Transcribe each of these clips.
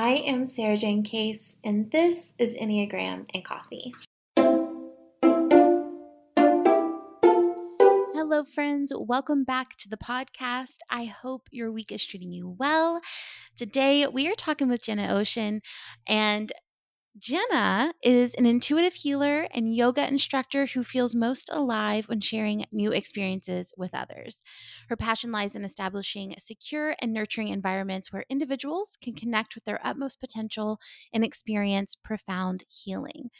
I am Sarajane Case, and this is Enneagram and Coffee. Hello, friends. Welcome back to the podcast. I hope your week is treating you well. Today, we are talking with Jena Ocean, and Jena is an intuitive healer and yoga instructor who feels most alive when sharing new experiences with others. Her passion lies in establishing secure and nurturing environments where individuals can connect with their utmost potential and experience profound healing.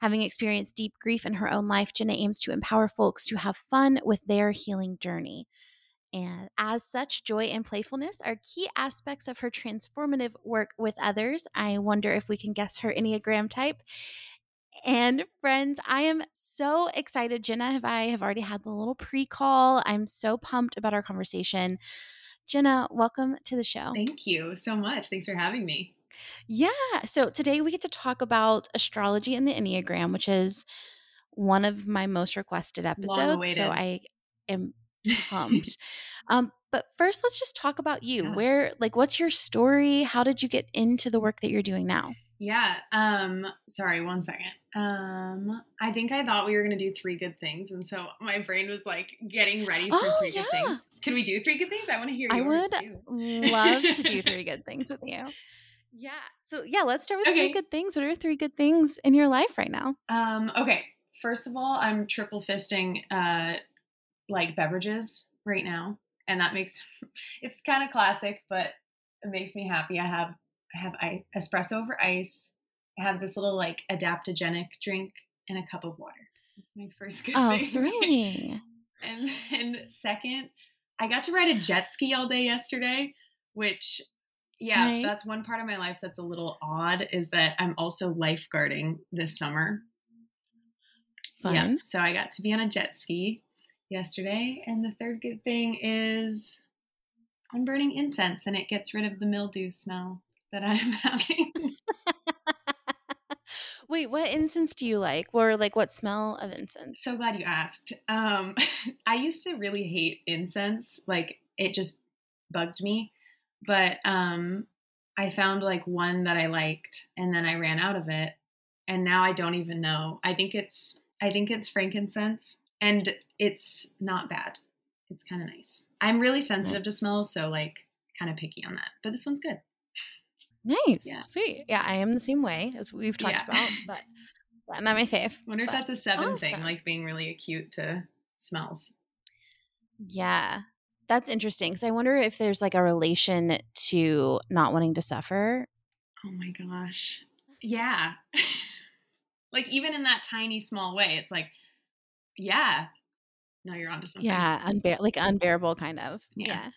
Having experienced deep grief in her own life, Jena aims to empower folks to have fun with their healing journey. And as such, joy and playfulness are key aspects of her transformative work with others. I wonder if we can guess her Enneagram type. And friends, I am so excited. Jena have I have already had the little pre-call. I'm so pumped about our conversation. Jena, welcome to the show. Thank you so much. Thanks for having me. Yeah. So today we get to talk about astrology and the Enneagram, which is one of my most requested episodes. So I am pumped. um, but first, let's just talk about you. Yeah. Where, like, what's your story? How did you get into the work that you're doing now? Yeah. Um, sorry, one second. Um, I think I thought we were gonna do three good things, and so my brain was like getting ready for oh, three yeah. good things. Can we do three good things? I want to hear. I would too. love to do three good things with you. Yeah. So yeah, let's start with okay. three good things. What are three good things in your life right now? Um, okay. First of all, I'm triple fisting uh like beverages right now, and that makes it's kind of classic, but it makes me happy. I have I have I, espresso over ice. I have this little like adaptogenic drink and a cup of water. That's my first good oh, thing. thrilling. and then second, I got to ride a jet ski all day yesterday, which yeah, right. that's one part of my life that's a little odd is that I'm also lifeguarding this summer. Fun. Yeah, so I got to be on a jet ski yesterday. And the third good thing is I'm burning incense and it gets rid of the mildew smell that I'm having. Wait, what incense do you like? Or like what smell of incense? So glad you asked. Um, I used to really hate incense. Like it just bugged me. But um, I found like one that I liked and then I ran out of it. And now I don't even know. I think it's I think it's frankincense and it's not bad. It's kind of nice. I'm really sensitive nice. to smells, so like kind of picky on that. But this one's good. Nice, yeah. sweet. Yeah, I am the same way as we've talked yeah. about, but, but not my fave. Wonder if that's a seven awesome. thing, like being really acute to smells. Yeah, that's interesting. Because I wonder if there's like a relation to not wanting to suffer. Oh my gosh, yeah. like even in that tiny small way, it's like yeah, no, you're onto something. Yeah, unbear like unbearable kind of. Yeah. yeah.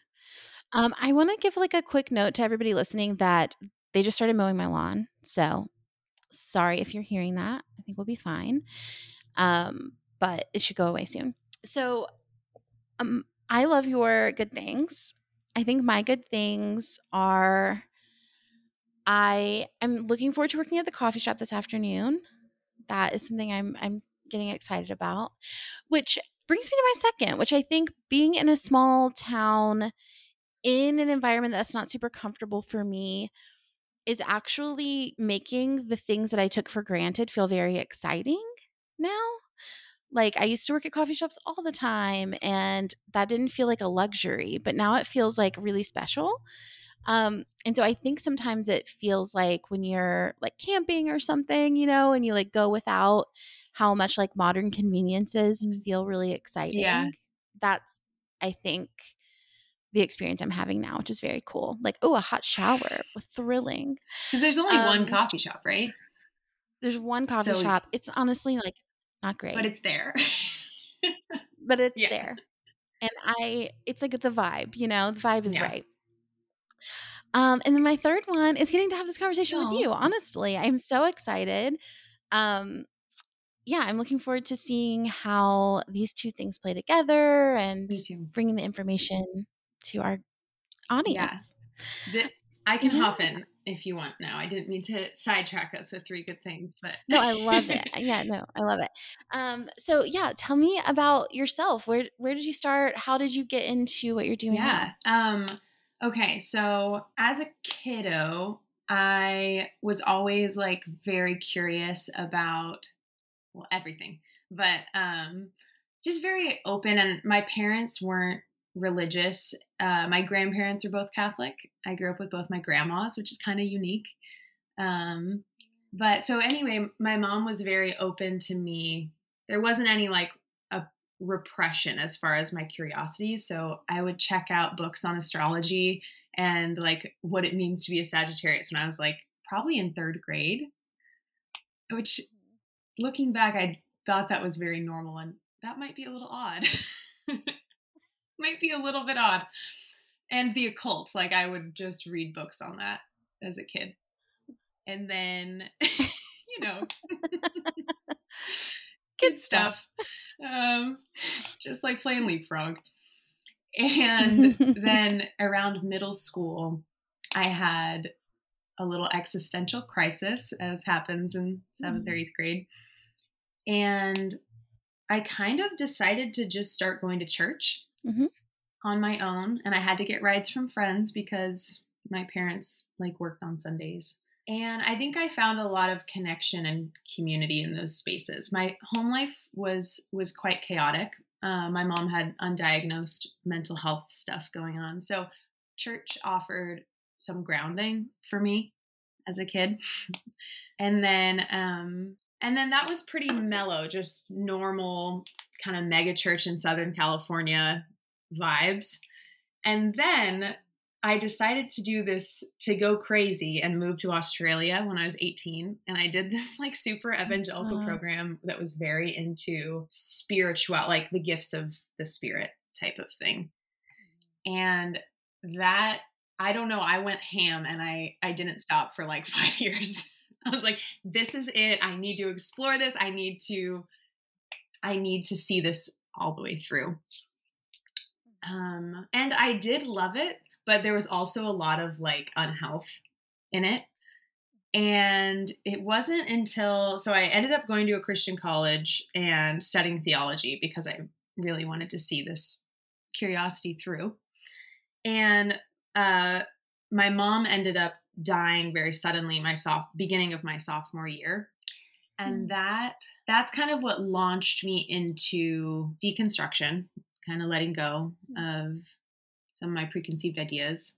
Um, I want to give like a quick note to everybody listening that they just started mowing my lawn. So sorry if you're hearing that. I think we'll be fine. Um, but it should go away soon. So um, I love your good things. I think my good things are I am looking forward to working at the coffee shop this afternoon. That is something I'm I'm getting excited about, which brings me to my second, which I think being in a small town in an environment that's not super comfortable for me is actually making the things that I took for granted feel very exciting now. Like I used to work at coffee shops all the time and that didn't feel like a luxury, but now it feels like really special. Um, and so I think sometimes it feels like when you're like camping or something, you know, and you like go without how much like modern conveniences mm. feel really exciting. Yeah. That's, I think, the experience I'm having now, which is very cool. Like, oh, a hot shower thrilling. Because there's only um, one coffee shop, right? There's one coffee so, shop. It's honestly like not great. But it's there. but it's yeah. there. And I it's like the vibe, you know, the vibe is yeah. right. Um, and then my third one is getting to have this conversation with you. Honestly, I'm so excited. Um, yeah, I'm looking forward to seeing how these two things play together and bringing the information to our audience. Yeah. The, I can yeah. hop in if you want now. I didn't mean to sidetrack us with three good things, but no, I love it. Yeah, no, I love it. Um, so yeah, tell me about yourself. Where where did you start? How did you get into what you're doing? Yeah. Um, okay, so as a kiddo, I was always like very curious about well everything, but um, just very open. And my parents weren't religious. Uh, my grandparents are both Catholic. I grew up with both my grandmas, which is kind of unique. Um, but so anyway, my mom was very open to me. There wasn't any like a repression as far as my curiosity. So I would check out books on astrology and like what it means to be a Sagittarius when I was like probably in third grade, which looking back, I thought that was very normal and that might be a little odd. might be a little bit odd. And the occult, like I would just read books on that as a kid. And then, you know, kid stuff. Um, just like playing leapfrog. And then around middle school, I had a little existential crisis, as happens in seventh mm. or eighth grade. And I kind of decided to just start going to church mm-hmm. on my own. And I had to get rides from friends because my parents like worked on Sundays. And I think I found a lot of connection and community in those spaces. My home life was was quite chaotic. Uh, my mom had undiagnosed mental health stuff going on, so church offered some grounding for me as a kid. and then um, and then that was pretty mellow, just normal kind of mega church in Southern California vibes. And then I decided to do this to go crazy and move to Australia when I was 18. And I did this like super evangelical uh, program that was very into spiritual, like the gifts of the spirit type of thing. And that, I don't know, I went ham and I, I didn't stop for like five years. I was like, this is it. I need to explore this. I need to, I need to see this all the way through. Um, and I did love it, but there was also a lot of like unhealth in it. And it wasn't until, so I ended up going to a Christian college and studying theology because I really wanted to see this curiosity through. And uh, my mom ended up dying very suddenly my soft beginning of my sophomore year and mm. that that's kind of what launched me into deconstruction kind of letting go of some of my preconceived ideas.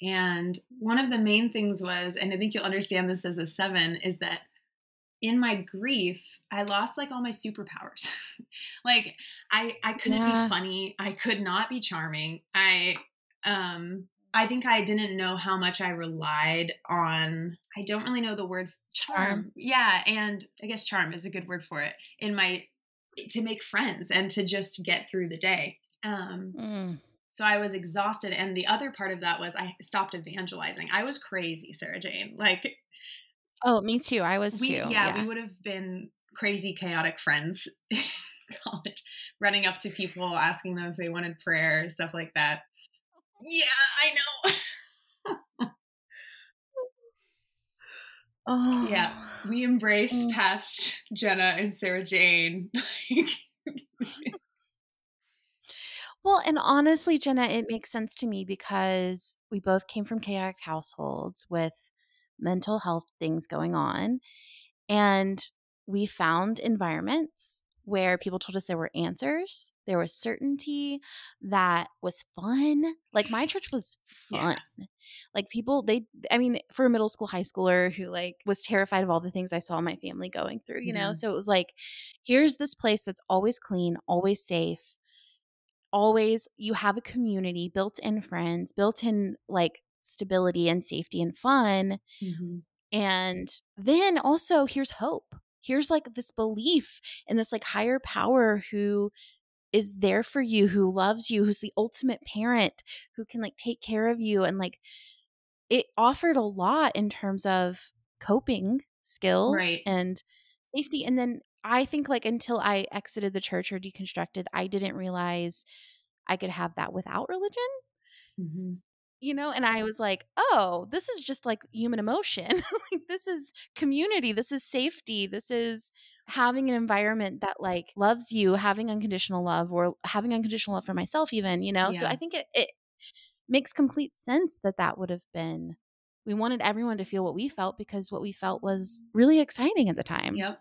And one of the main things was, and I think you'll understand this as a seven, is that in my grief, I lost like all my superpowers. like I I couldn't yeah. be funny. I could not be charming. I um I think I didn't know how much I relied on I don't really know the word charm. charm. Yeah, and I guess charm is a good word for it. In my to make friends and to just get through the day. Um, mm. So I was exhausted. And the other part of that was I stopped evangelizing. I was crazy, Sarajane. Like, oh, me too. I was we, too. Yeah, yeah, we would have been crazy, chaotic friends college, running up to people, asking them if they wanted prayer, stuff like that. Yeah, I know. Oh. Yeah, we embrace oh. past Jena and Sarajane. well, and honestly, Jena, it makes sense to me because we both came from chaotic households with mental health things going on. And we found environments where people told us there were answers, there was certainty that was fun. Like my church was fun. Yeah. Like people, they, I mean, for a middle school, high schooler who like was terrified of all the things I saw my family going through, you know? Mm-hmm. So it was like, here's this place that's always clean, always safe, always, you have a community, built in friends, built in like stability and safety and fun. Mm-hmm. And then also, here's hope here's like this belief in this like higher power who is there for you who loves you who's the ultimate parent who can like take care of you and like it offered a lot in terms of coping skills Right. and safety. And then I think like until I exited the church or deconstructed, I didn't realize I could have that without religion. Mhm. You know, and I was like, oh, this is just like human emotion. like this is community, this is safety, this is having an environment that like loves you, having unconditional love or having unconditional love for myself even, you know. So I think it, it makes complete sense that that would have been we wanted everyone to feel what we felt because what we felt was mm. really exciting at the time. Yep.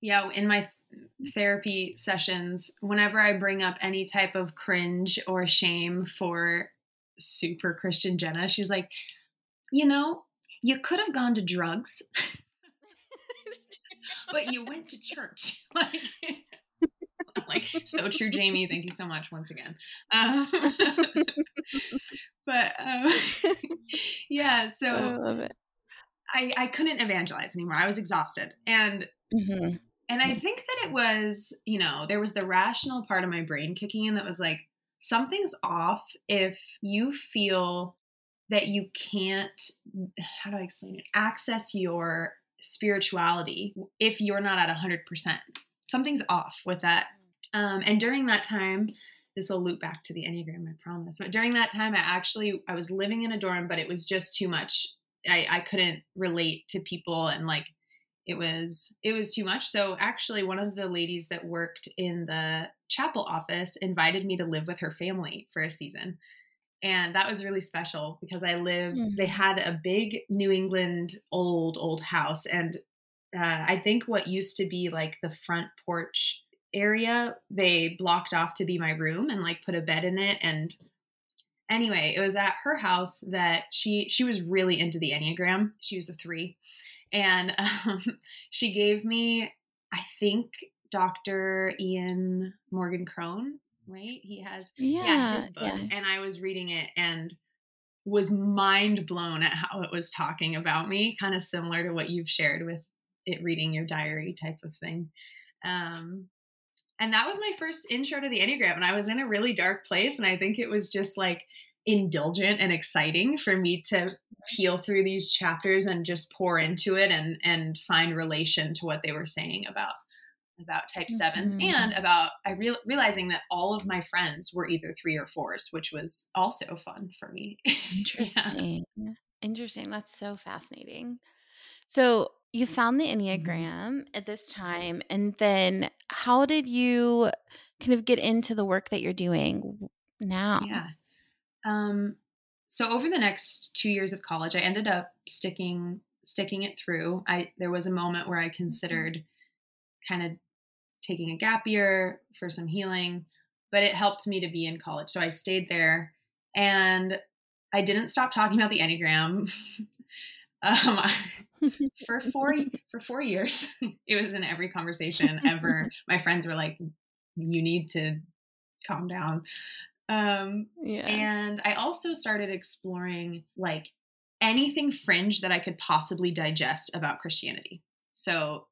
Yeah, in my th- therapy sessions, whenever I bring up any type of cringe or shame for super Christian Jena, she's like, you know, you could have gone to drugs, but you went to church. Like, like so true, Jamie. Thank you so much once again. Um, but um, yeah, so I love it. I, I couldn't evangelize anymore. I was exhausted. And hmm and I think that it was, you know, there was the rational part of my brain kicking in that was like, something's off if you feel that you can't, how do I explain it, access your spirituality if you're not at 100%. Something's off with that. Um, and during that time, this will loop back to the Enneagram, I promise. But during that time, I actually, I was living in a dorm, but it was just too much. I, I couldn't relate to people and like it was it was too much. So actually one of the ladies that worked in the chapel office invited me to live with her family for a season. And that was really special because i lived Mhm. they had a big new england old old house. And uh, i think what used to be like the front porch area they blocked off to be my room and like put a bed in it. And anyway it was at her house that she she was really into the enneagram. She was a three and um, she gave me i think dr ian morgan cron right he has Yeah. his book yeah. and i was reading it and was mind blown at how it was talking about me kind of similar to what you've shared with it reading your diary type of thing um, and that was my first intro to the enneagram and i was in a really dark place and i think it was just like indulgent and exciting for me to peel through these chapters and just pour into it and and find relation to what they were saying about about type 7s Mhm. and about i real, realizing that all of my friends were either three or fours which was also fun for me Interesting. Interesting. That's so fascinating. So you found the Mm-hmm. Enneagram at this time, and then how did you kind of get into the work that you're doing now? Yeah. Um, so over the next two years of college, I ended up sticking sticking it through. I there was a moment where I considered kind of taking a gap year for some healing, but it helped me to be in college. So I stayed there and I didn't stop talking about the Enneagram. um, for four for four years. It was in every conversation ever. My friends were like, "You need to calm down." Um, Yeah. and I also started exploring like anything fringe that I could possibly digest about Christianity. So,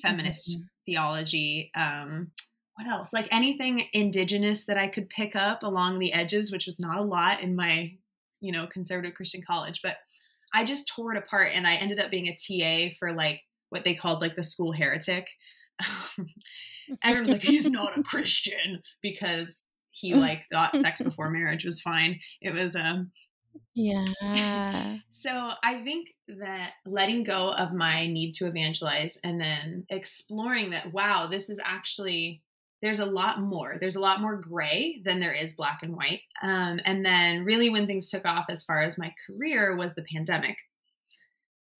feminist theology. Um, what else? Like anything indigenous that I could pick up along the edges, which was not a lot in my, you know, conservative Christian college. But I just tore it apart, and I ended up being a TA for like what they called like the school heretic. Everyone was like, "He's not a Christian," because he like thought sex before marriage was fine. It was um yeah. so I think that letting go of my need to evangelize and then exploring that wow, this is actually there's a lot more. There's a lot more gray than there is black and white. Um, and then really when things took off as far as my career was the pandemic.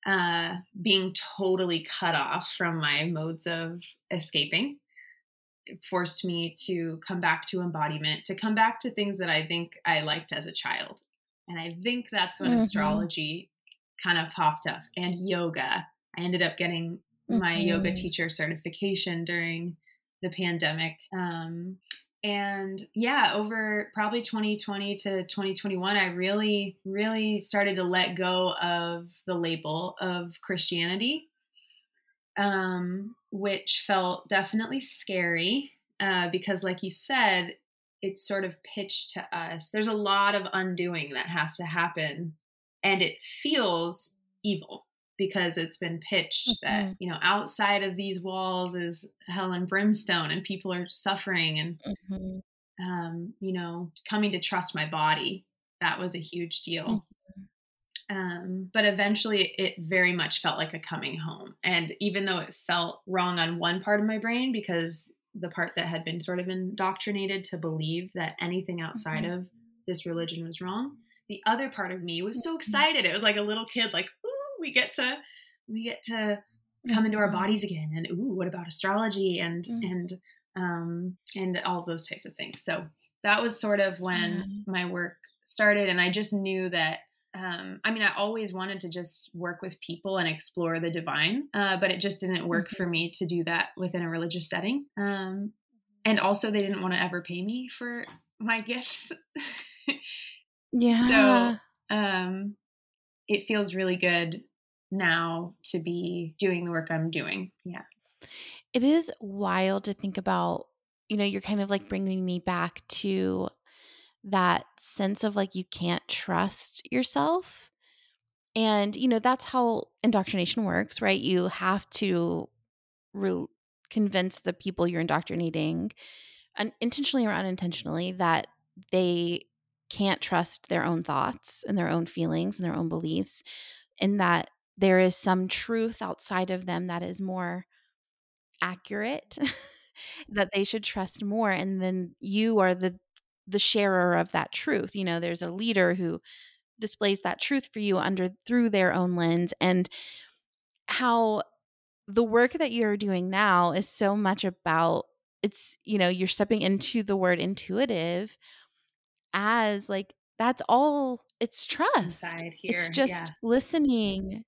Uh, being totally cut off from my modes of escaping forced me to come back to embodiment, to come back to things that I think I liked as a child. And I think that's when Mhm. astrology kind of popped up and yoga. I ended up getting my yoga Mhm. teacher certification during the pandemic. Um, and yeah, over probably 2020 to 2021, I really, really started to let go of the label of Christianity, um, which felt definitely scary uh, because, like you said, it's sort of pitched to us. There's a lot of undoing that has to happen and it feels evil because it's been pitched mm-hmm. that you know outside of these walls is hell and brimstone and people are suffering and mm-hmm. um, you know coming to trust my body that was a huge deal mm-hmm. Um, but eventually it very much felt like a coming home and even though it felt wrong on one part of my brain because the part that had been sort of indoctrinated to believe that anything outside mm-hmm. of this religion was wrong the other part of me was so mm-hmm. excited it was like a little kid like ooh we get to we get to come into our mm-hmm. bodies again and ooh what about astrology and mm-hmm. and um and all those types of things so that was sort of when mm-hmm. my work started and i just knew that um, I mean, I always wanted to just work with people and explore the divine, uh, but it just didn't work mm-hmm. for me to do that within a religious setting. Um, and also, they didn't want to ever pay me for my gifts. yeah. So um, it feels really good now to be doing the work I'm doing. Yeah. It is wild to think about, you know, you're kind of like bringing me back to that sense of like you can't trust yourself. And, you know, that's how indoctrination works, right? You have to re- convince the people you're indoctrinating, un- intentionally or unintentionally, that they can't trust their own thoughts and their own feelings and their own beliefs, and that there is some truth outside of them that is more accurate that they should trust more and then you are the the sharer of that truth you know there's a leader who displays that truth for you under through their own lens and how the work that you're doing now is so much about it's you know you're stepping into the word intuitive as like that's all it's trust it's just yeah. listening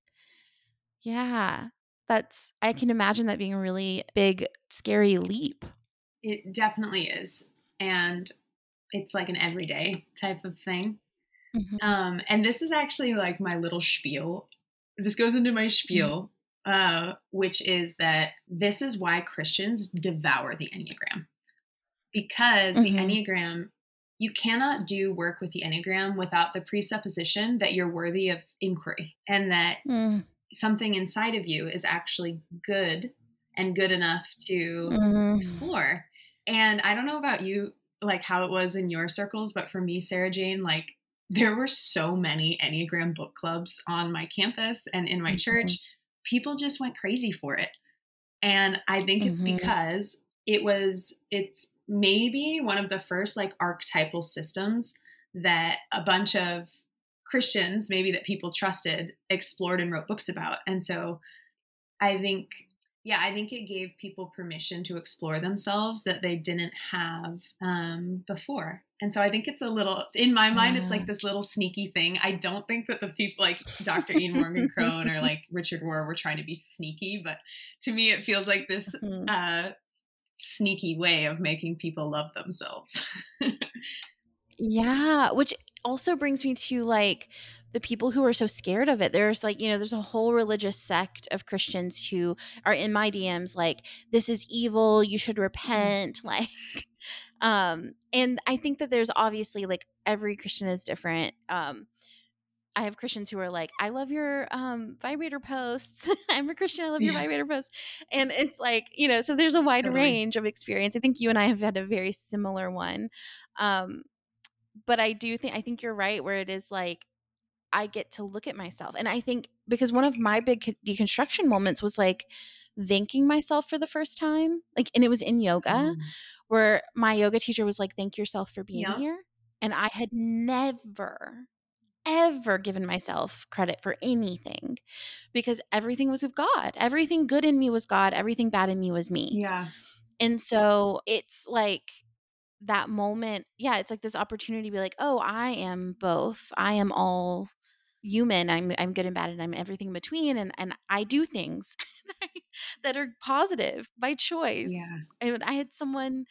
yeah. That's I can imagine that being a really big scary leap. It definitely is. And it's like an everyday type of thing. Mm-hmm. Um, and this is actually like my little spiel. This goes into my mm-hmm. spiel, mm-hmm. uh, which is that this is why Christians devour the Enneagram. Because mm-hmm. the Enneagram, you cannot do work with the Enneagram without the presupposition that you're worthy of inquiry and that mm something inside of you is actually good and good enough to mm. explore. And I don't know about you, like how it was in your circles, but for me, Sarajane, like there were so many Enneagram book clubs on my campus and in my mm-hmm. church. People just went crazy for it. And I think it's mm-hmm. because it was, it's maybe one of the first like archetypal systems that a bunch of Christians, maybe that people trusted, explored and wrote books about. And so I think, yeah, I think it gave people permission to explore themselves that they didn't have um, before. And so I think it's a little, in my mind, yeah. it's like this little sneaky thing. I don't think that the people like Dr. Ian Morgan Cron or like Richard Rohr were trying to be sneaky, but to me, it feels like this mm-hmm. uh, sneaky way of making people love themselves. yeah, which also brings me to like the people who are so scared of it. There's like, you know, there's a whole religious sect of Christians who are in my DMs like, this is evil, you should mm. repent. Like, um, and I think that there's obviously like every Christian is different. Um, I have Christians who are like, I love your um, vibrator posts. I'm a Christian. I love your yeah. vibrator posts. And it's like, you know, so there's a wide totally. range of experience. I think you and I have had a very similar one. Um, but I do think I think you're right where it is like I get to look at myself. And I think because one of my big deconstruction moments was like thanking myself for the first time. Like and it was in yoga mm. where my yoga teacher was like thank yourself for being here. And I had never ever given myself credit for anything because everything was of God. Everything good in me was God, everything bad in me was me. Yeah. And so it's like that moment, yeah, it's like this opportunity to be like, oh, I am both. I am all human. I'm I'm good and bad and I'm everything in between and and I do things that are positive by choice. Yeah. And I had someone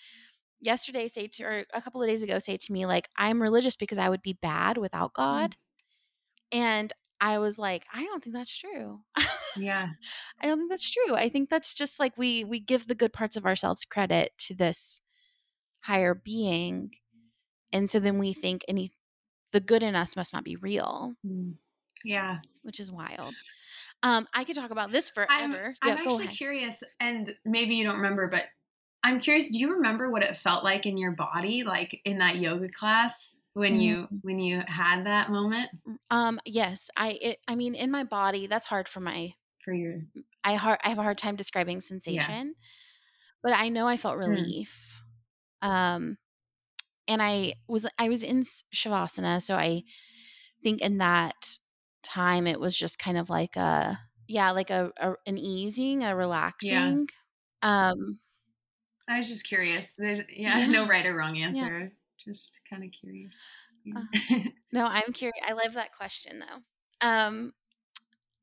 yesterday say to or a couple of days ago say to me like I'm religious because I would be bad without mm. God. Mm. And I was like, I don't think that's true. Yeah. I don't think that's true. I think that's just like we we give the good parts of ourselves credit to this higher being and so then we think any the good in us must not be real mm. Yeah. Which is wild. Um, I could talk about this forever. I'm, yeah, I'm actually ahead. curious, and maybe you don't remember, but I'm curious. Do you remember what it felt like in your body, like in that yoga class when mm-hmm. you when you had that moment? Um, yes, I. It, I mean, in my body, that's hard for my for your. I hard. I have a hard time describing sensation, yeah. but I know I felt relief. Mm. Um, and I was I was in shavasana, so I think in that time it was just kind of like a yeah like a, a an easing a relaxing yeah. um i was just curious there's yeah, yeah. no right or wrong answer yeah. just kind of curious uh, no i'm curious i love that question though um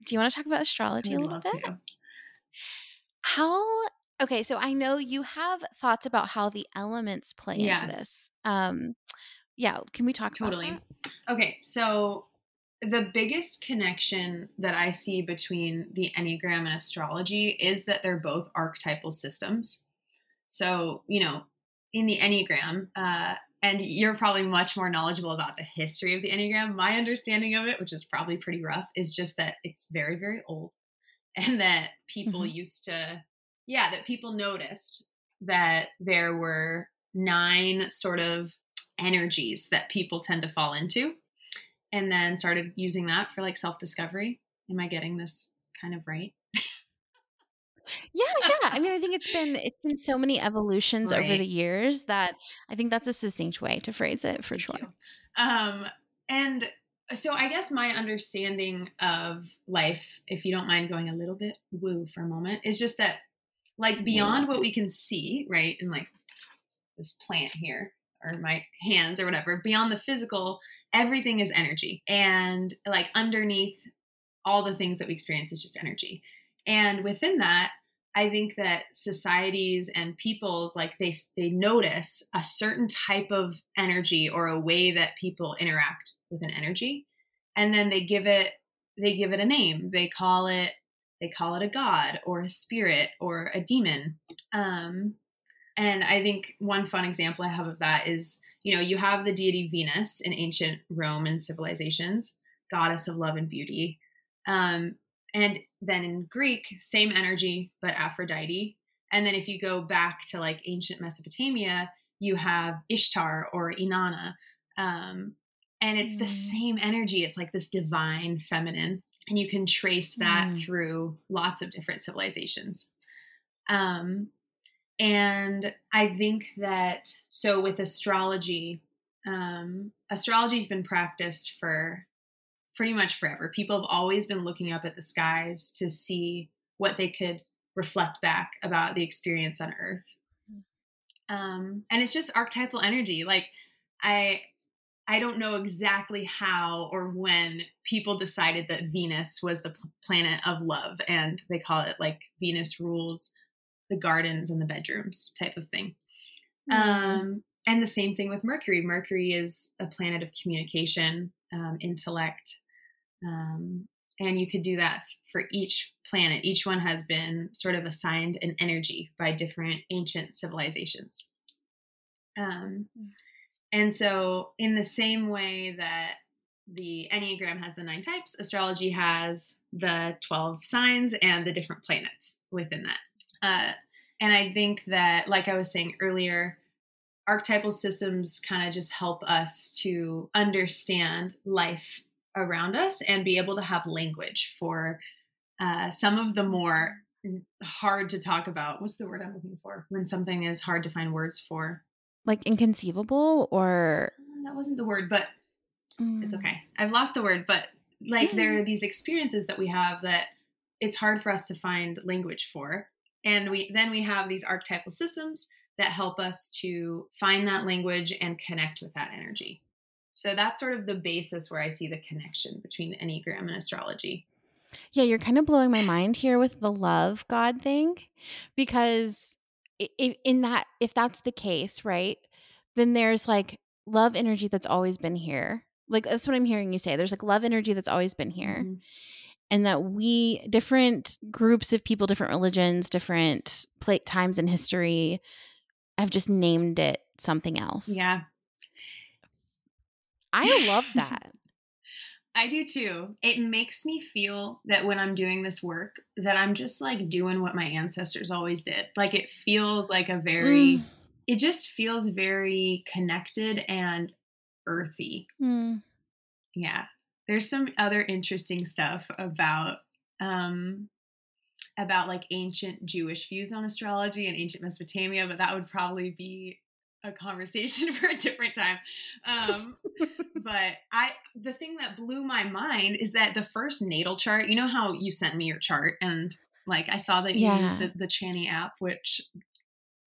do you want to talk about astrology a little bit to. how okay so i know you have thoughts about how the elements play into this um yeah can we talk totally okay so the biggest connection that I see between the Enneagram and astrology is that they're both archetypal systems. So, you know, in the Enneagram, uh, and you're probably much more knowledgeable about the history of the Enneagram. My understanding of it, which is probably pretty rough, is just that it's very, very old and that people mm-hmm. used to, yeah, that people noticed that there were nine sort of energies that people tend to fall into and then started using that for like self discovery. Am I getting this kind of right? yeah, yeah. I mean, I think it's been it's been so many evolutions right. over the years that I think that's a succinct way to phrase it for Thank sure. Um, and so I guess my understanding of life, if you don't mind going a little bit woo for a moment, is just that like beyond what we can see, right? And like this plant here or my hands or whatever, beyond the physical, everything is energy. And like underneath all the things that we experience is just energy. And within that, I think that societies and peoples like they they notice a certain type of energy or a way that people interact with an energy and then they give it they give it a name. They call it they call it a god or a spirit or a demon. Um, and I think one fun example I have of that is, you know, you have the deity Venus in ancient Roman civilizations, goddess of love and beauty. Um, and then in Greek, same energy, but Aphrodite. And then if you go back to like ancient Mesopotamia, you have Ishtar or Inanna. Um, and it's mm. the same energy. It's like this divine feminine. And you can trace that mm. through lots of different civilizations. Um, and I think that so with astrology, um, astrology has been practiced for pretty much forever. People have always been looking up at the skies to see what they could reflect back about the experience on Earth. Um, and it's just archetypal energy. Like I, I don't know exactly how or when people decided that Venus was the planet of love, and they call it like Venus rules the gardens and the bedrooms type of thing. Mm. Um, and the same thing with Mercury. Mercury is a planet of communication, um, intellect, um, and you could do that for each planet. Each one has been sort of assigned an energy by different ancient civilizations. Um, mm. And so, in the same way that the Enneagram has the nine types, astrology has the 12 signs and the different planets within that. Uh, and I think that, like I was saying earlier, archetypal systems kind of just help us to understand life around us and be able to have language for uh, some of the more hard to talk about. What's the word I'm looking for? When something is hard to find words for. Like inconceivable or. That wasn't the word, but mm. it's okay. I've lost the word, but like mm. there are these experiences that we have that it's hard for us to find language for and we then we have these archetypal systems that help us to find that language and connect with that energy. So that's sort of the basis where I see the connection between the Enneagram and astrology. Yeah, you're kind of blowing my mind here with the love God thing because in that if that's the case, right? Then there's like love energy that's always been here. Like that's what I'm hearing you say. There's like love energy that's always been here. Mm-hmm and that we different groups of people different religions different plate times in history have just named it something else yeah i love that I do too. It makes me feel that when I'm doing this work, that I'm just like doing what my ancestors always did. Like it feels like a very, mm. it just feels very connected and earthy. Mm. Yeah. There's some other interesting stuff about, um, about like ancient Jewish views on astrology and ancient Mesopotamia, but that would probably be a conversation for a different time. Um, but I, the thing that blew my mind is that the first natal chart. You know how you sent me your chart, and like I saw that you yeah. used the the Chani app, which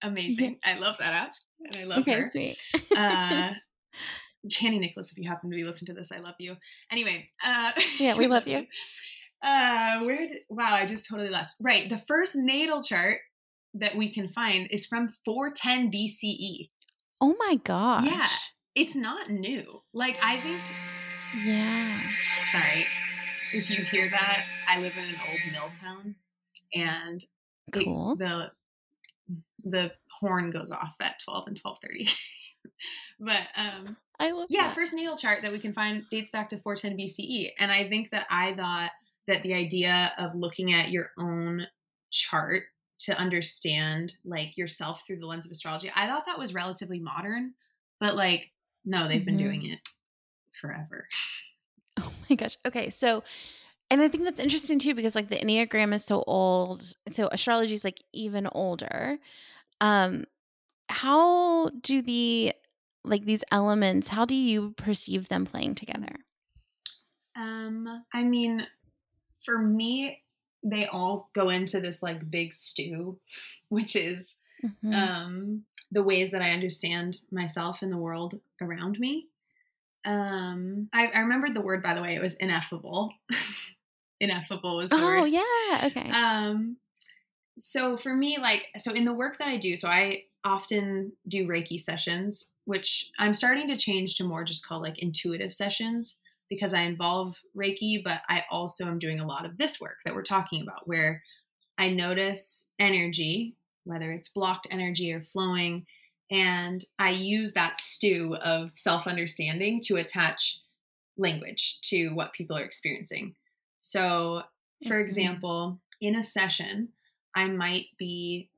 amazing. Yeah. I love that app, and I love okay, her. Sweet. uh, Chani Nicholas, if you happen to be listening to this, I love you. Anyway, uh, yeah, we love you. Uh, where? Did, wow, I just totally lost. Right, the first natal chart that we can find is from 410 BCE. Oh my gosh. Yeah. It's not new. Like I think Yeah. Sorry. If you hear that, I live in an old mill town and cool. It, the the horn goes off at 12 and 12:30. but um I love Yeah, that. first natal chart that we can find dates back to 410 BCE and I think that I thought that the idea of looking at your own chart to understand like yourself through the lens of astrology. I thought that was relatively modern, but like no, they've mm-hmm. been doing it forever. Oh my gosh. Okay, so and I think that's interesting too because like the Enneagram is so old, so astrology is like even older. Um how do the like these elements, how do you perceive them playing together? Um I mean for me they all go into this like big stew, which is mm-hmm. um, the ways that I understand myself and the world around me. Um, I, I remembered the word by the way; it was ineffable. ineffable was the oh, word. Oh yeah, okay. Um, so for me, like, so in the work that I do, so I often do Reiki sessions, which I'm starting to change to more just call like intuitive sessions because I involve Reiki, but I also am doing a lot of this work that we're talking about where I notice energy, whether it's blocked energy or flowing, and I use that stew of self understanding to attach language to what people are experiencing. So, for mm-hmm. example, in a session, I might be,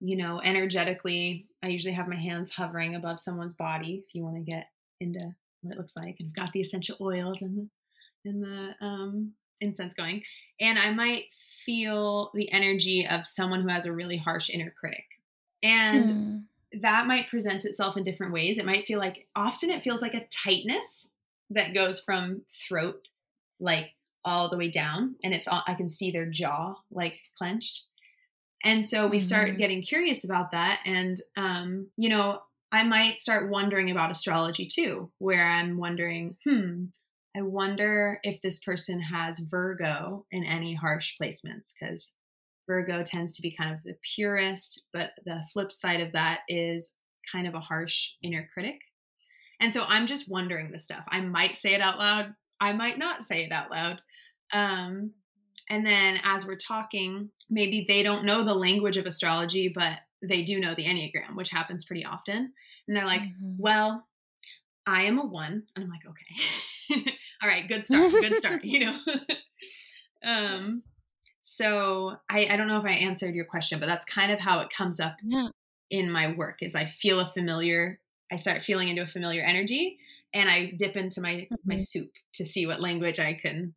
you know, energetically, I usually have my hands hovering above someone's body if you want to get into what it looks like and I've got the essential oils and the and the um, incense going. And I might feel the energy of someone who has a really harsh inner critic. And mm. that might present itself in different ways. It might feel like often it feels like a tightness that goes from throat like all the way down and it's all I can see their jaw like clenched. And so we start mm-hmm. getting curious about that and um you know I might start wondering about astrology too, where I'm wondering, hmm, I wonder if this person has Virgo in any harsh placements because Virgo tends to be kind of the purist, but the flip side of that is kind of a harsh inner critic. And so I'm just wondering this stuff. I might say it out loud, I might not say it out loud. Um, and then as we're talking, maybe they don't know the language of astrology, but they do know the Enneagram, which happens pretty often. And they're like, mm-hmm. well, I am a one. And I'm like, okay. All right, good start. Good start, you know. um so I, I don't know if I answered your question, but that's kind of how it comes up yeah. in my work is I feel a familiar, I start feeling into a familiar energy and I dip into my mm-hmm. my soup to see what language I can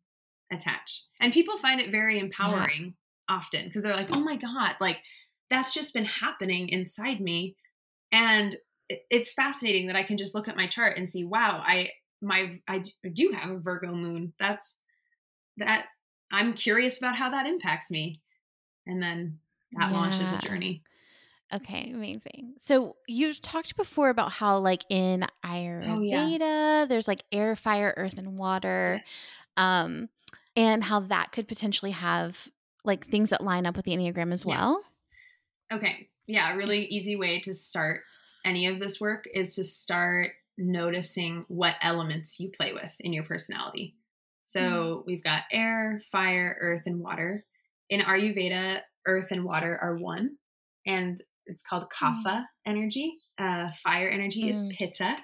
attach. And people find it very empowering yeah. often because they're like, "Oh my god, like that's just been happening inside me and it's fascinating that i can just look at my chart and see wow i my i do have a virgo moon that's that i'm curious about how that impacts me and then that yeah. launches a journey Okay, amazing. So you talked before about how like in Ayurveda, oh, yeah. there's like air, fire, earth, and water. Yes. Um, and how that could potentially have like things that line up with the Enneagram as well. Yes. Okay. Yeah, a really easy way to start any of this work is to start noticing what elements you play with in your personality. So mm. we've got air, fire, earth, and water. In Ayurveda, earth and water are one, and it's called kapha mm. energy. Uh, fire energy mm. is pitta.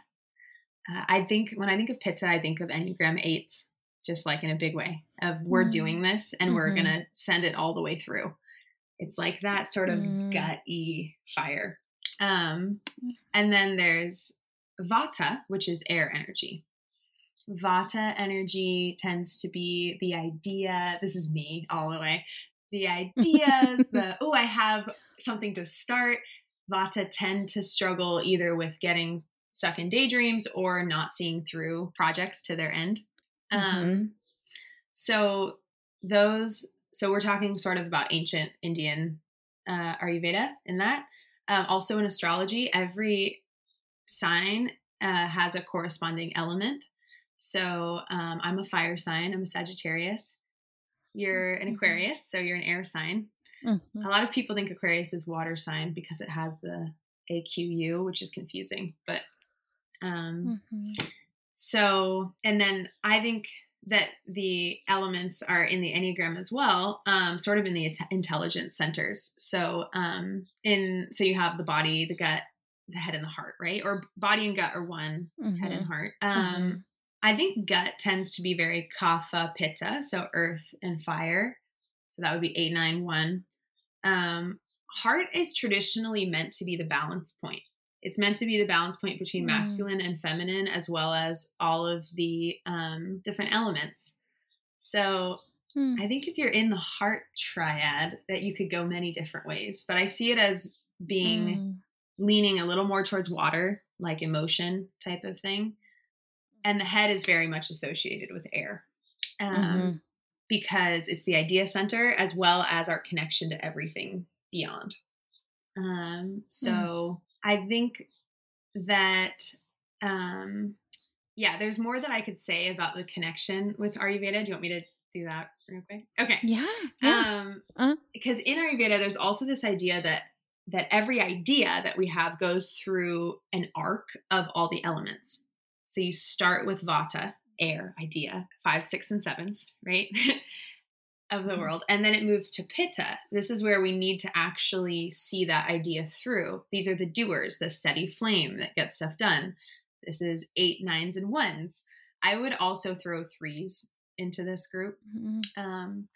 Uh, I think when I think of pitta, I think of Enneagram eights. just like in a big way of we're mm. doing this and mm-hmm. we're going to send it all the way through. It's like that sort of mm. gut-y fire. Um, and then there's vata, which is air energy. Vata energy tends to be the idea, this is me all the way, the ideas, the, oh, I have something to start. Vata tend to struggle either with getting stuck in daydreams or not seeing through projects to their end. Mm-hmm. Um, so those, so we're talking sort of about ancient Indian uh, Ayurveda in that. Um, also in astrology, every sign uh, has a corresponding element. So um, I'm a fire sign. I'm a Sagittarius. You're an mm-hmm. Aquarius, so you're an air sign. Mm-hmm. A lot of people think Aquarius is water sign because it has the AQU, which is confusing. But um, mm-hmm. so, and then I think that the elements are in the Enneagram as well, um, sort of in the intelligence centers. So, um, in so you have the body, the gut, the head, and the heart, right? Or body and gut are one, mm-hmm. head and mm-hmm. heart. Um, mm-hmm. I think gut tends to be very kapha pitta, so earth and fire. So that would be eight nine one. Um, heart is traditionally meant to be the balance point. It's meant to be the balance point between mm. masculine and feminine, as well as all of the um, different elements. So mm. I think if you're in the heart triad, that you could go many different ways. But I see it as being mm. leaning a little more towards water, like emotion type of thing. And the head is very much associated with air. Um, mm-hmm. Because it's the idea center as well as our connection to everything beyond. Um, so mm. I think that, um, yeah, there's more that I could say about the connection with Ayurveda. Do you want me to do that real quick? Okay. Yeah. yeah. Um, uh-huh. Because in Ayurveda, there's also this idea that that every idea that we have goes through an arc of all the elements. So you start with Vata, air, idea, five, six, and sevens, right? of the mm-hmm. world. And then it moves to pitta. This is where we need to actually see that idea through. These are the doers, the steady flame that gets stuff done. This is eight, nines, and ones. I would also throw threes into this group. Mm-hmm. Um,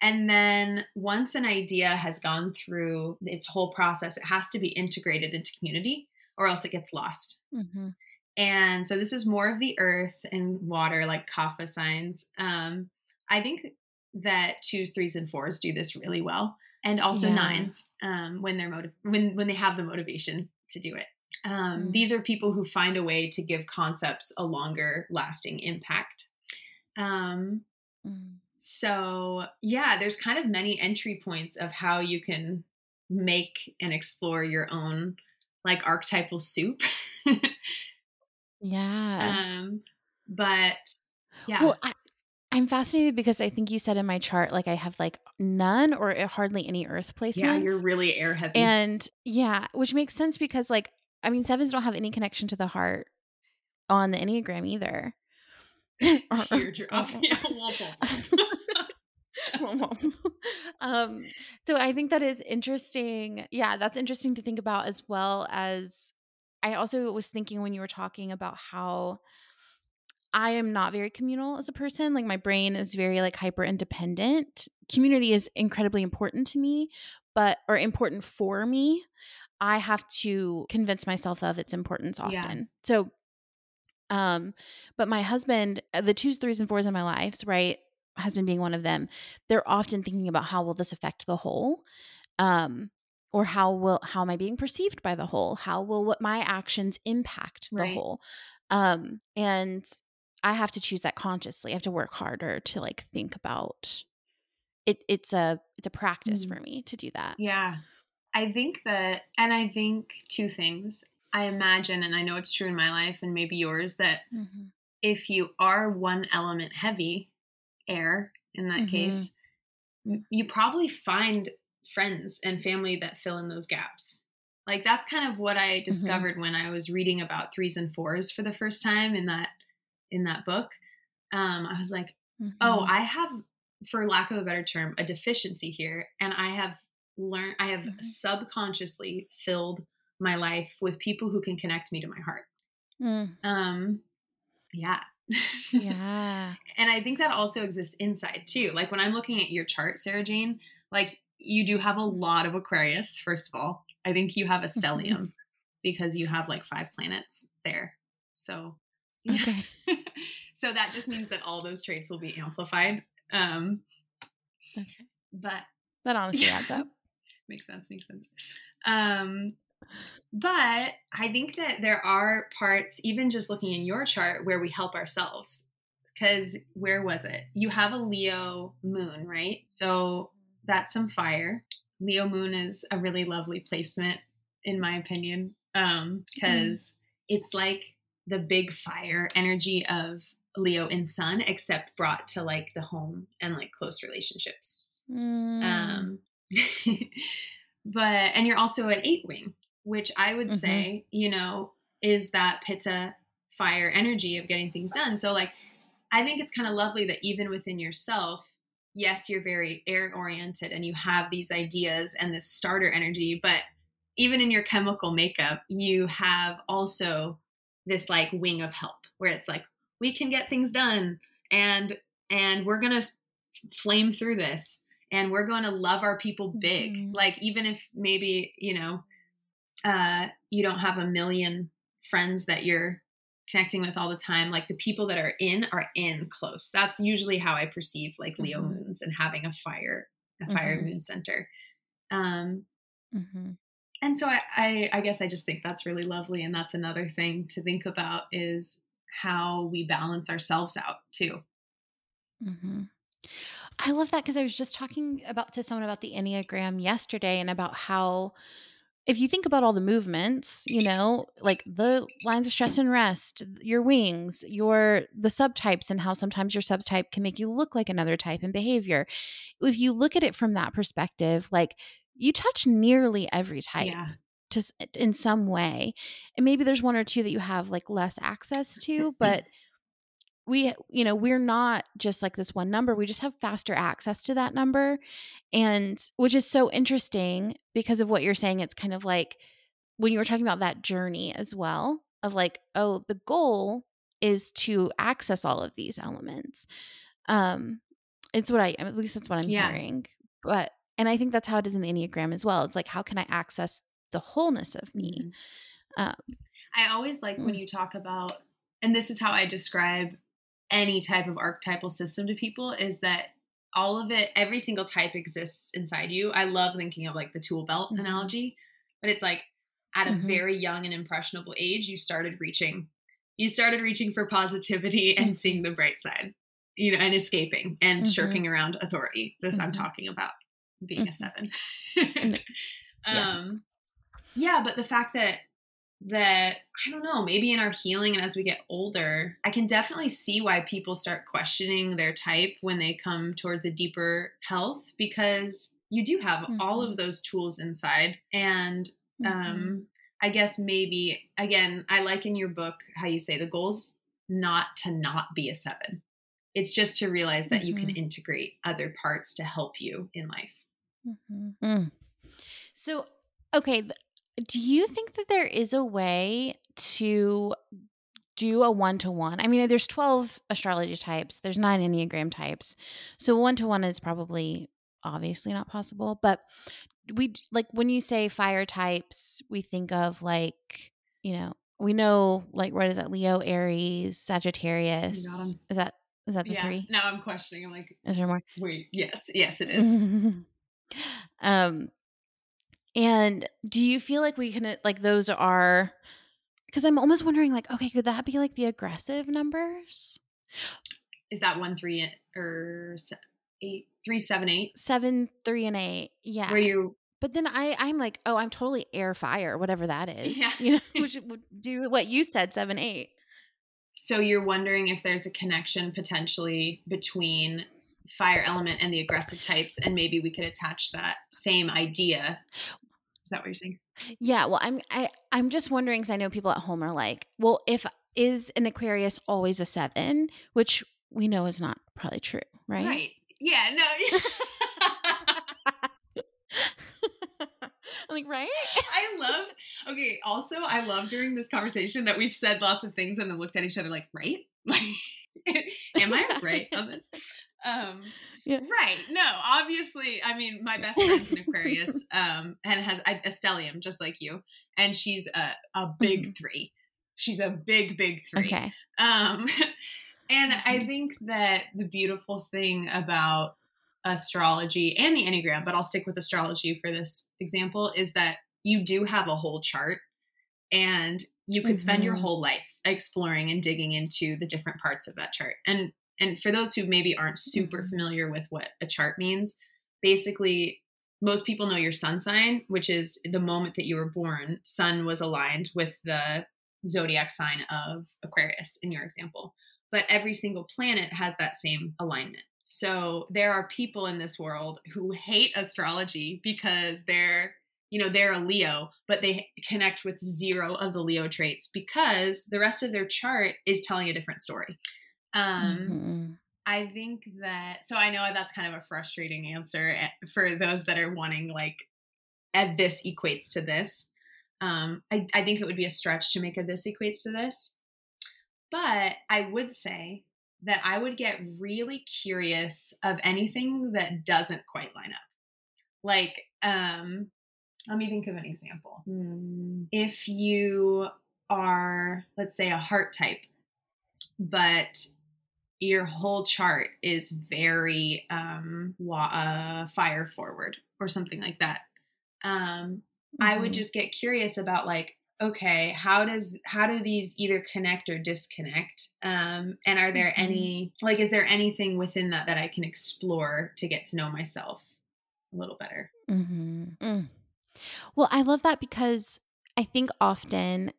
and then once an idea has gone through its whole process, it has to be integrated into community or else it gets lost. Mm-hmm. And so this is more of the earth and water, like kapha signs. Um, I think that twos, threes, and fours do this really well, and also yeah. nines um, when they're motiv- when when they have the motivation to do it. Um, mm. These are people who find a way to give concepts a longer lasting impact. Um, mm. So yeah, there's kind of many entry points of how you can make and explore your own like archetypal soup. yeah. Um, but yeah. Well, I, I'm fascinated because I think you said in my chart, like I have like none or eh, hardly any earth placements. Yeah, you're really air heavy. And yeah, which makes sense because like, I mean, sevens don't have any connection to the heart on the Enneagram either. Teardrop. um, so I think that is interesting. Yeah, that's interesting to think about as well as I also was thinking when you were talking about how I am not very communal as a person. Like my brain is very like hyper independent. Community is incredibly important to me, but or important for me. I have to convince myself of its importance often. Yeah. So um but my husband, uh, the twos, threes and fours in my lives, right? Husband being one of them, they're often thinking about how will this affect the whole? Um or how will how am I being perceived by the whole? How will what my actions impact the right. whole? Um and I have to choose that consciously. I have to work harder to like think about it it's a it's a practice mm. for me to do that. Yeah. I think that and I think two things. I imagine and I know it's true in my life and maybe yours that mm-hmm. if you are one element heavy, air in that mm-hmm. case, you probably find friends and family that fill in those gaps. Like that's kind of what I mm-hmm. discovered mm-hmm. when I was reading about threes and fours for the first time in that in that book, um, I was like, oh, mm-hmm. oh, I have, for lack of a better term, a deficiency here. And I have learned, I have mm-hmm. subconsciously filled my life with people who can connect me to my heart. Mm. Um, yeah. Yeah. and I think that also exists inside too. Like when I'm looking at your chart, Sarajane, like you do have a lot of Aquarius, first of all. I think you have a stellium because you have like five planets there. So Okay. so that just means that all those traits will be amplified. Um Okay. but That honestly adds up. makes sense, makes sense. Um but I think that there are parts, even just looking in your chart, where we help ourselves. Because where was it? You have a Leo moon, right? So that's some fire. Leo moon is a really lovely placement, in my opinion, um, because it's like the big fire energy of Leo and sun, except brought to like the home and like close relationships. Mm. Um, but and you're also an eight wing, which I would Mhm. say, you know, is that pitta fire energy of getting things done. So like I think it's kind of lovely that even within yourself, yes, you're very air oriented and you have these ideas and this starter energy, but even in your chemical makeup, you have also this like wing of help where it's like we can get things done and and we're going to flame through this and we're going to love our people big Mhm. like even if maybe you know uh you don't have a million friends that you're connecting with all the time like the people that are in are in close that's usually how i perceive like leo Mhm. moons and having a fire a fire Mhm. moon center um Mhm. And so I, I i guess i just think that's really lovely and that's another thing to think about is how we balance ourselves out too Mhm. I love that because I was just talking about to someone about the Enneagram yesterday and about how if you think about all the movements, you know, like the lines of stress and rest, your wings, your the subtypes and how sometimes your subtype can make you look like another type in behavior. If you look at it from that perspective, like you touch nearly every type yeah to in some way. And maybe there's one or two that you have like less access to, but we you know we're not just like this one number we just have faster access to that number and which is so interesting because of what you're saying it's kind of like when you were talking about that journey as well of like oh the goal is to access all of these elements um it's what i at least that's what i'm Yeah. hearing but and i think that's how it is in the enneagram as well it's like how can i access the wholeness of me Mhm. um I always like when Mm. you talk about, and this is how I describe any type of archetypal system to people, is that all of it, every single type exists inside you. I love thinking of like the tool belt Mhm. analogy, but it's like at a Mhm. very young and impressionable age, you started reaching, you started reaching for positivity and Mhm. seeing the bright side, you know, and escaping and Mhm. shirking around authority. This I'm Mhm. talking about being a Mhm. seven. And- yes. um, yeah, but the fact that that I don't know, maybe in our healing and as we get older, I can definitely see why people start questioning their type when they come towards a deeper health because you do have all Mhm. of those tools inside and Mhm. um I guess maybe again, I like in your book how you say the goal's not to not be a 7. It's just to realize that you can Mhm. integrate other parts to help you in life. Mhm. Mm. So, okay, do you think that there is a way to do a one to one? I mean, there's 12 astrology types, there's nine Enneagram types. So, one to one is probably obviously not possible, but we like when you say fire types, we think of like, you know, we know like what is that? Leo, Aries, Sagittarius. Is that is that the yeah. three? Now I'm questioning. I'm like, Is there more? wait, yes, yes, it is. um and do you feel like we can uh, like those are because i'm almost wondering like okay could that be like the aggressive numbers Is that one three or se- eight three seven eight? seven three and eight yeah Where you but then i i'm like oh i'm totally air fire whatever that is Yeah. you know which would do what you said seven eight so you're wondering if there's a connection potentially between fire element and the aggressive types, and maybe we could attach that same idea. Is that what you're saying? yeah well i'm I, i'm just wondering because i know people at home are like well if is an aquarius always a seven which we know is not probably true right Right. Yeah. No. I'm like, right? I love. Okay. Also, I love during this conversation that we've said lots of things and then looked at each other like, right? Like, am I right on this? Um, yeah. Right. No, obviously, I mean, my best friend's an Aquarius um, and has a stellium just like you. And she's a, a big mm-hmm. three. She's a big, big three. Okay. Um, and I mm-hmm. think that the beautiful thing about astrology and the Enneagram, but I'll stick with astrology for this example, is that you do have a whole chart and you could mm-hmm. spend your mm-hmm. whole life exploring and digging into the different parts of that chart. And and for those who maybe aren't super mm-hmm. familiar with what a chart means, basically most people know your sun sign, which is the moment that you were born, sun was aligned with the zodiac sign of Aquarius in your example. But every single planet has that same alignment. So there are people in this world who hate astrology because they're you know they're a leo but they connect with zero of the leo traits because the rest of their chart is telling a different story um mm-hmm. i think that so i know that's kind of a frustrating answer eh, for those that are wanting like and this equates to this um I, I think it would be a stretch to make a this equates to this but i would say that i would get really curious of anything that doesn't quite line up like um let me think of an example. Mm. If you are, let's say, a heart type, but your whole chart is very um, uh, fire forward or something like that. Um, mm-hmm. I would mm-hmm. just get curious about like, okay, how does how do these either connect or disconnect? Um, and are there mm-hmm. any like, is there anything within that that I can explore to get to know myself a little better? Mm-hmm. Mm. Well, I love that because I think often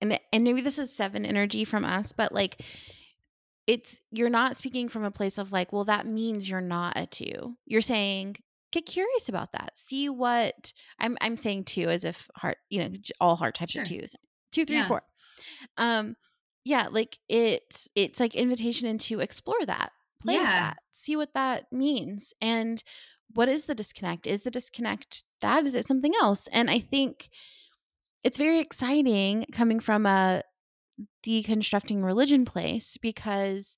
and and maybe this is seven energy from us, but like it's you're not speaking from a place of like, well, that means you're not a two. You're saying get curious about that. See what I'm I'm saying two as if heart, you know, all heart types sure. are twos. Two, three, yeah. four. Um yeah, like it it's like invitation into explore that. Play yeah. with that. See what that means. And what is the disconnect? Is the disconnect that? Is it something else? And I think it's very exciting coming from a deconstructing religion place because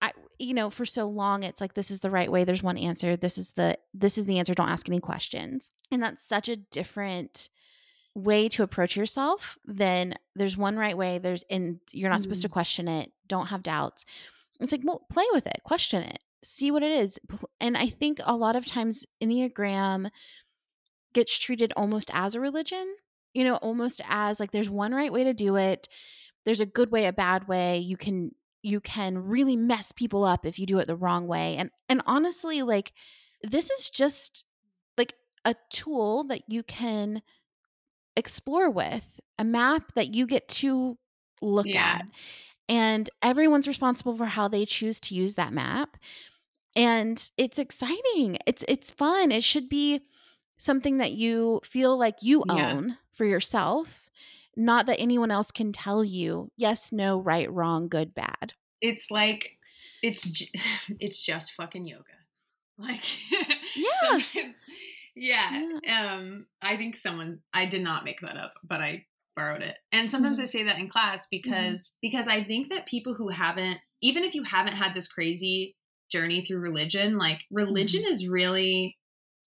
I you know for so long it's like this is the right way. There's one answer. This is the this is the answer. Don't ask any questions. And that's such a different way to approach yourself than there's one right way. There's and you're not mm-hmm. supposed to mm-hmm. question it. Don't have doubts. It's like well play with it. Question it. See what it is. And I think a lot of times Enneagram gets treated almost as a religion, you know, almost as like there's one right way to do it. There's a good way, a bad way. You can you can really mess people up if you do it the wrong way. And and honestly like this is just like a tool that you can explore with, a map that you get to look yeah. at. And everyone's responsible for how they choose to use that map and it's exciting it's it's fun it should be something that you feel like you own yeah. for yourself not that anyone else can tell you yes no right wrong good bad it's like it's it's just fucking yoga like yeah yeah, yeah. um i think someone i did not make that up but i borrowed it and sometimes mm-hmm. i say that in class mm-hmm. because mm-hmm. because i think that people who haven't even if you haven't had this crazy journey through religion, like religion mm-hmm. is really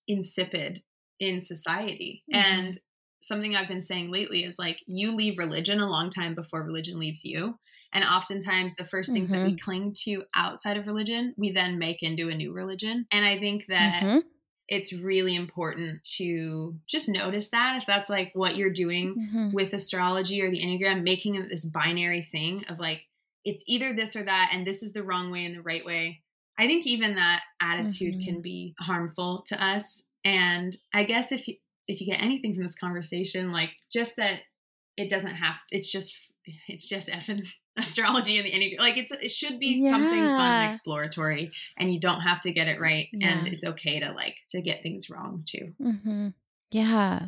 insipid in society. Mm-hmm. And something I've been saying lately is like you leave religion a long time before religion leaves you. And oftentimes, the first things mm-hmm. that we mm-hmm. cling to outside of religion, we then make into a new religion. And I think that mm-hmm. it's really important to just notice that if that's like what you're doing mm-hmm. with astrology or the Enneagram, making it this binary thing of like, it's either this or that, and this is the wrong way and the right way. I think even that attitude mm-hmm. can be harmful to us. And I guess if you if you get anything from this conversation, like just that it doesn't have it's just it's just effing astrology and the Enneagram. Like it's it should be yeah. something fun and exploratory, and you don't have to get it right, yeah. and it's okay to like to get things wrong too. Mm-hmm. Yeah,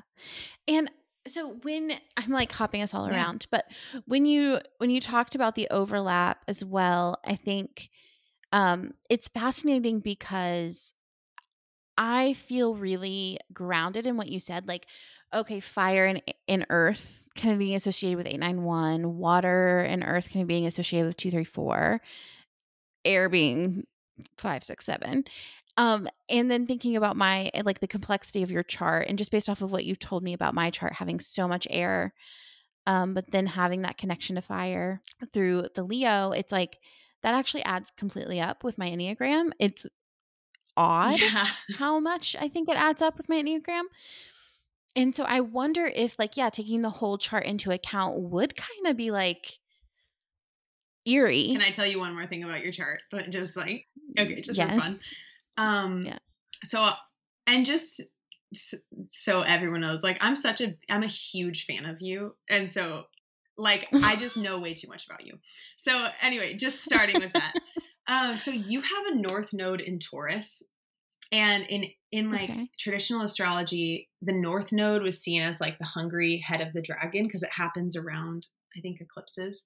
and so when I'm like hopping us all yeah. around, but when you when you talked about the overlap as well, I think um, it's fascinating because I feel really grounded in what you said. Like, okay, fire and, and earth kind of being associated with 891, water and earth kind of being associated with 234. air being five, six, seven. Um, and then thinking about my like the complexity of your chart and just based off of what you told me about my chart having so much air, um, but then having that connection to fire through the Leo, it's like that actually adds completely up with my Enneagram. It's odd yeah. how much I think it adds up with my Enneagram. And so I wonder if, like, yeah, taking the whole chart into account would kind of be like eerie. Can I tell you one more thing about your chart? But just like, okay, just yes. for fun. Um, yeah. So, and just so everyone knows, like, I'm such a, I'm a huge fan of you. And so, like, I just know way too much about you. So, anyway, just starting with that. um, so you have a North Node in Taurus. And in in like okay. traditional astrology, the North Node was seen as like the hungry head of the dragon because it happens around, I think, eclipses.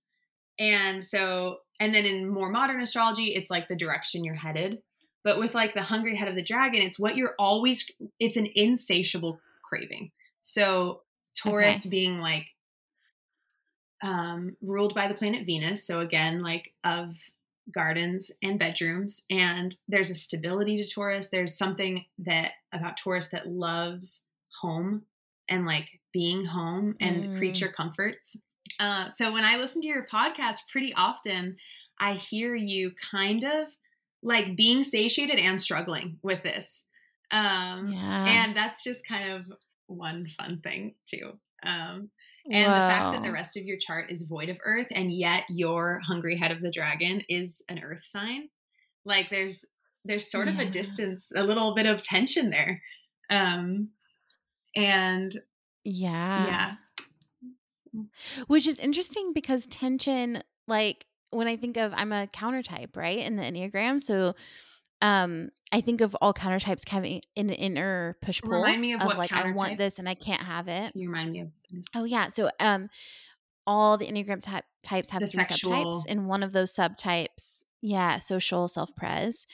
And so, and then in more modern astrology, it's like the direction you're headed. But with like the hungry head of the dragon, it's what you're always, it's an insatiable craving. So Taurus okay. being like um, ruled by the planet Venus. So again, like of gardens and bedrooms. And there's a stability to Taurus. There's something that about Taurus that loves home and like being home and mm. creature comforts. Uh, so when I listen to your podcast pretty often, I hear you kind of like being satiated and struggling with this. Um, yeah. And that's just kind of one fun thing too. Um, and the fact that the rest of your chart is void of earth and yet your hungry head of the dragon is an earth sign. Like there's there's sort yeah. of a distance, a little bit of tension there. Um and yeah. Yeah. Which is interesting because tension like when I think of I'm a counter type, right? In the Enneagram. So um I think of all counter types having an inner push pull. Remind me of, of what like I want this and I can't have it. You remind me of. Oh yeah, so um, all the enneagram type, types have the three sexual. subtypes, and one of those subtypes, yeah, social self pres.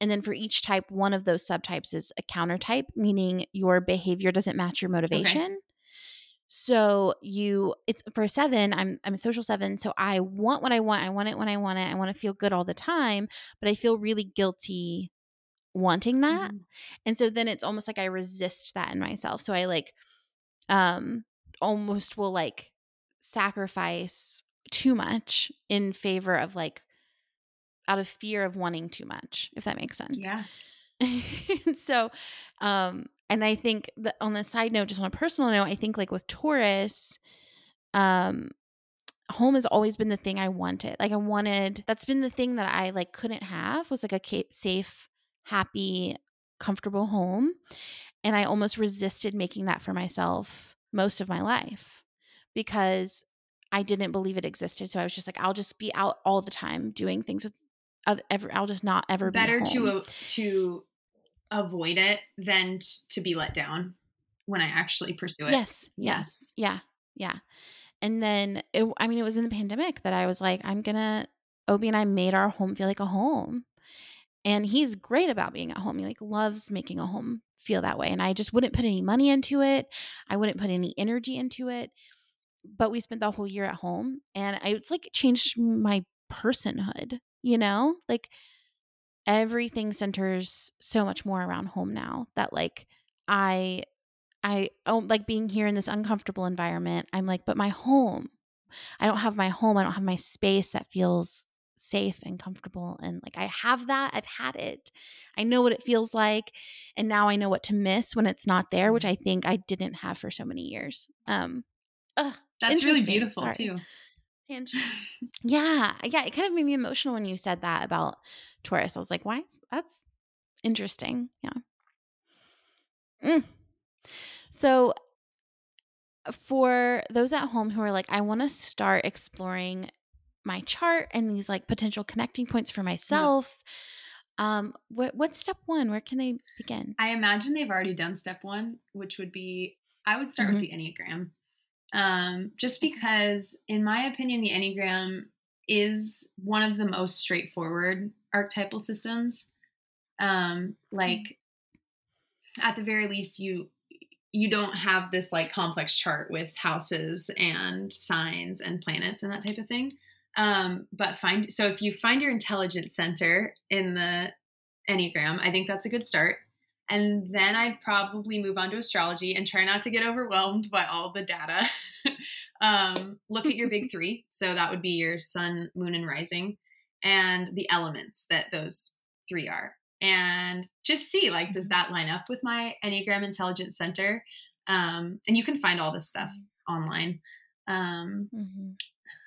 And then for each type, one of those subtypes is a counter type, meaning your behavior doesn't match your motivation. Okay. So you it's for a seven, I'm I'm a social seven. So I want what I want. I want it when I want it. I want to feel good all the time, but I feel really guilty wanting that. Mm-hmm. And so then it's almost like I resist that in myself. So I like um almost will like sacrifice too much in favor of like out of fear of wanting too much, if that makes sense. Yeah. so um and I think that on the side note, just on a personal note, I think like with Taurus, um, home has always been the thing I wanted. Like I wanted, that's been the thing that I like couldn't have was like a safe, happy, comfortable home. And I almost resisted making that for myself most of my life because I didn't believe it existed. So I was just like, I'll just be out all the time doing things with other, ever. I'll just not ever better be to to avoid it than to be let down when I actually pursue it. Yes, yes, yeah, yeah. And then, it, I mean, it was in the pandemic that I was like, I'm gonna. Obi and I made our home feel like a home, and he's great about being at home. He like loves making a home feel that way. And I just wouldn't put any money into it. I wouldn't put any energy into it. But we spent the whole year at home, and I, it's like changed my personhood. You know, like everything centers so much more around home now that like I I don't like being here in this uncomfortable environment. I'm like, but my home. I don't have my home. I don't have my space that feels safe and comfortable and like I have that. I've had it. I know what it feels like and now I know what to miss when it's not there, which mm-hmm. I think I didn't have for so many years. Um ugh, That's really beautiful Sorry. too. yeah, yeah, it kind of made me emotional when you said that about Taurus. I was like, why? That's interesting. Yeah. Mm. So, for those at home who are like, I want to start exploring my chart and these like potential connecting points for myself. Yeah. Um, what what's step one? Where can they begin? I imagine they've already done step one, which would be I would start mm-hmm. with the Enneagram um, just because, in my opinion, the Enneagram is one of the most straightforward archetypal systems. Um, like, at the very least, you you don't have this like complex chart with houses and signs and planets and that type of thing. Um, but find so if you find your intelligence center in the Enneagram, I think that's a good start. And then I'd probably move on to astrology and try not to get overwhelmed by all the data. um, look at your big three. So that would be your sun, moon, and rising, and the elements that those three are. And just see, like, does that line up with my Enneagram Intelligence Center? Um, and you can find all this stuff online. Um, mm-hmm.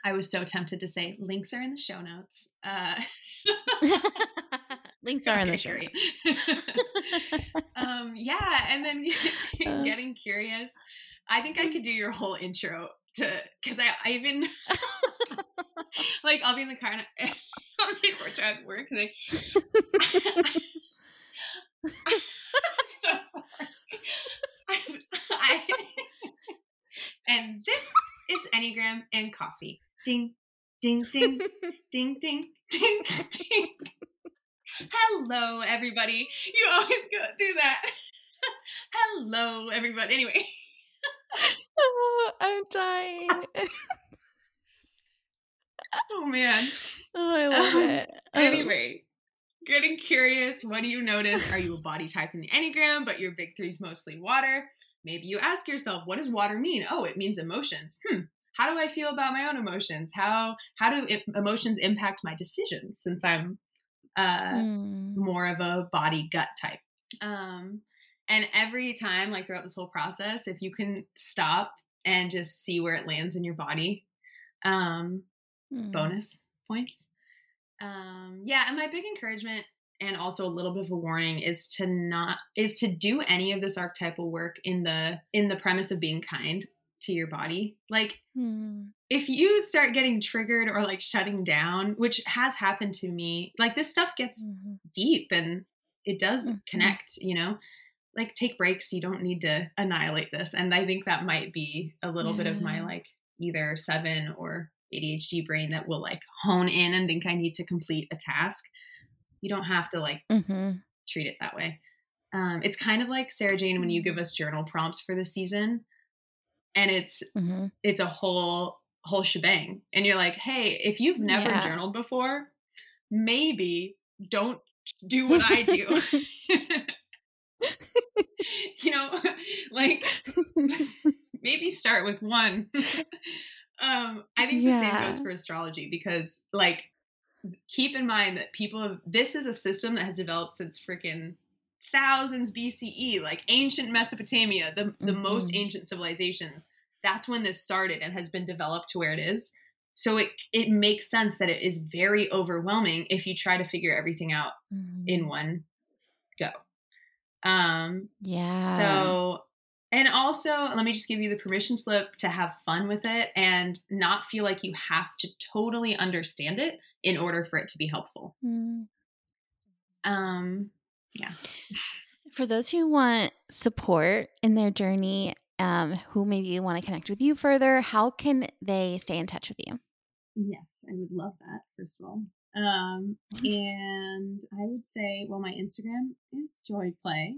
I was so tempted to say links are in the show notes. Uh, links are in the show. um, yeah, and then uh. getting curious. I think I could do your whole intro to because I, I even like I'll be in the car and on my porch at work and they. I'm so sorry. I, I, and this is Enneagram and coffee. Ding, ding, ding, ding, ding, ding, ding. Hello, everybody. You always go do that. Hello, everybody. Anyway. oh, I'm dying. oh man. Oh, I love um, it. Um, anyway, getting curious. What do you notice? Are you a body type in the Enneagram, but your big three is mostly water? Maybe you ask yourself, what does water mean? Oh, it means emotions. Hmm. How do I feel about my own emotions? How how do it, emotions impact my decisions? Since I'm uh, mm. more of a body gut type. Um, and every time, like throughout this whole process, if you can stop and just see where it lands in your body, um, mm. bonus points. Um, yeah, and my big encouragement and also a little bit of a warning is to not is to do any of this archetypal work in the in the premise of being kind to your body. Like mm. if you start getting triggered or like shutting down, which has happened to me, like this stuff gets mm-hmm. deep and it does mm-hmm. connect, you know. Like take breaks, you don't need to annihilate this. And I think that might be a little yeah. bit of my like either 7 or ADHD brain that will like hone in and think I need to complete a task. You don't have to like mm-hmm. treat it that way. Um, it's kind of like Sarajane when you give mm. us journal prompts for the season and it's mm-hmm. it's a whole whole shebang and you're like hey if you've never yeah. journaled before maybe don't do what i do you know like maybe start with one um i think yeah. the same goes for astrology because like keep in mind that people have this is a system that has developed since freaking thousands BCE, like ancient Mesopotamia, the, the mm-hmm. most ancient civilizations. That's when this started and has been developed to where it is. So it it makes sense that it is very overwhelming if you try to figure everything out mm-hmm. in one go. Um yeah. So and also, let me just give you the permission slip to have fun with it and not feel like you have to totally understand it in order for it to be helpful. Mm. Um, yeah. For those who want support in their journey, um, who maybe want to connect with you further, how can they stay in touch with you? Yes, I would love that, first of all. Um, and I would say, well, my Instagram is Joy Play.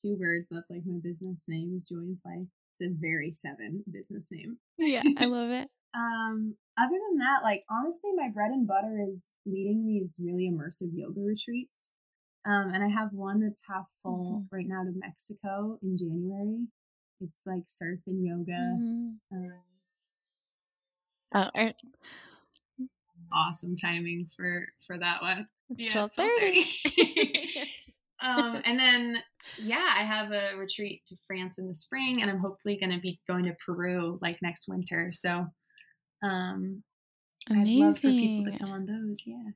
Two words. That's like my business name is Joy and Play. It's a very seven business name. Yeah, I love it. um, other than that, like honestly, my bread and butter is leading these really immersive yoga retreats. Um, and I have one that's half full mm-hmm. right now to Mexico in January. It's like surf and yoga. Mm-hmm. Um, oh, er- awesome timing for for that one. It's yeah, 12:30. um, and then yeah, I have a retreat to France in the spring, and I'm hopefully going to be going to Peru like next winter. So, um, Amazing. I'd love for people to come on those. Yeah.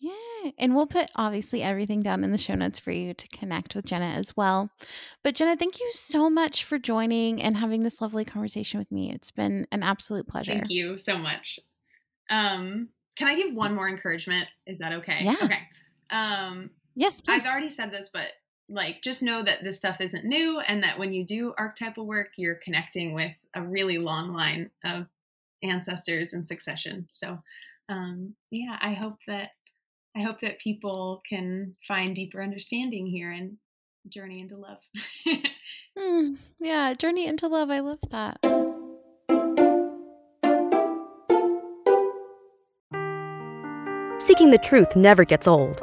Yeah. And we'll put obviously everything down in the show notes for you to connect with Jena as well. But Jena, thank you so much for joining and having this lovely conversation with me. It's been an absolute pleasure. Thank you so much. Um, can I give one more encouragement? Is that okay? Yeah. Okay. Um, yes, please. I've already said this, but like just know that this stuff isn't new and that when you do archetypal work, you're connecting with a really long line of ancestors and succession. So um, yeah, I hope that I hope that people can find deeper understanding here and journey into love. mm, yeah, journey into love. I love that. seeking the truth never gets old.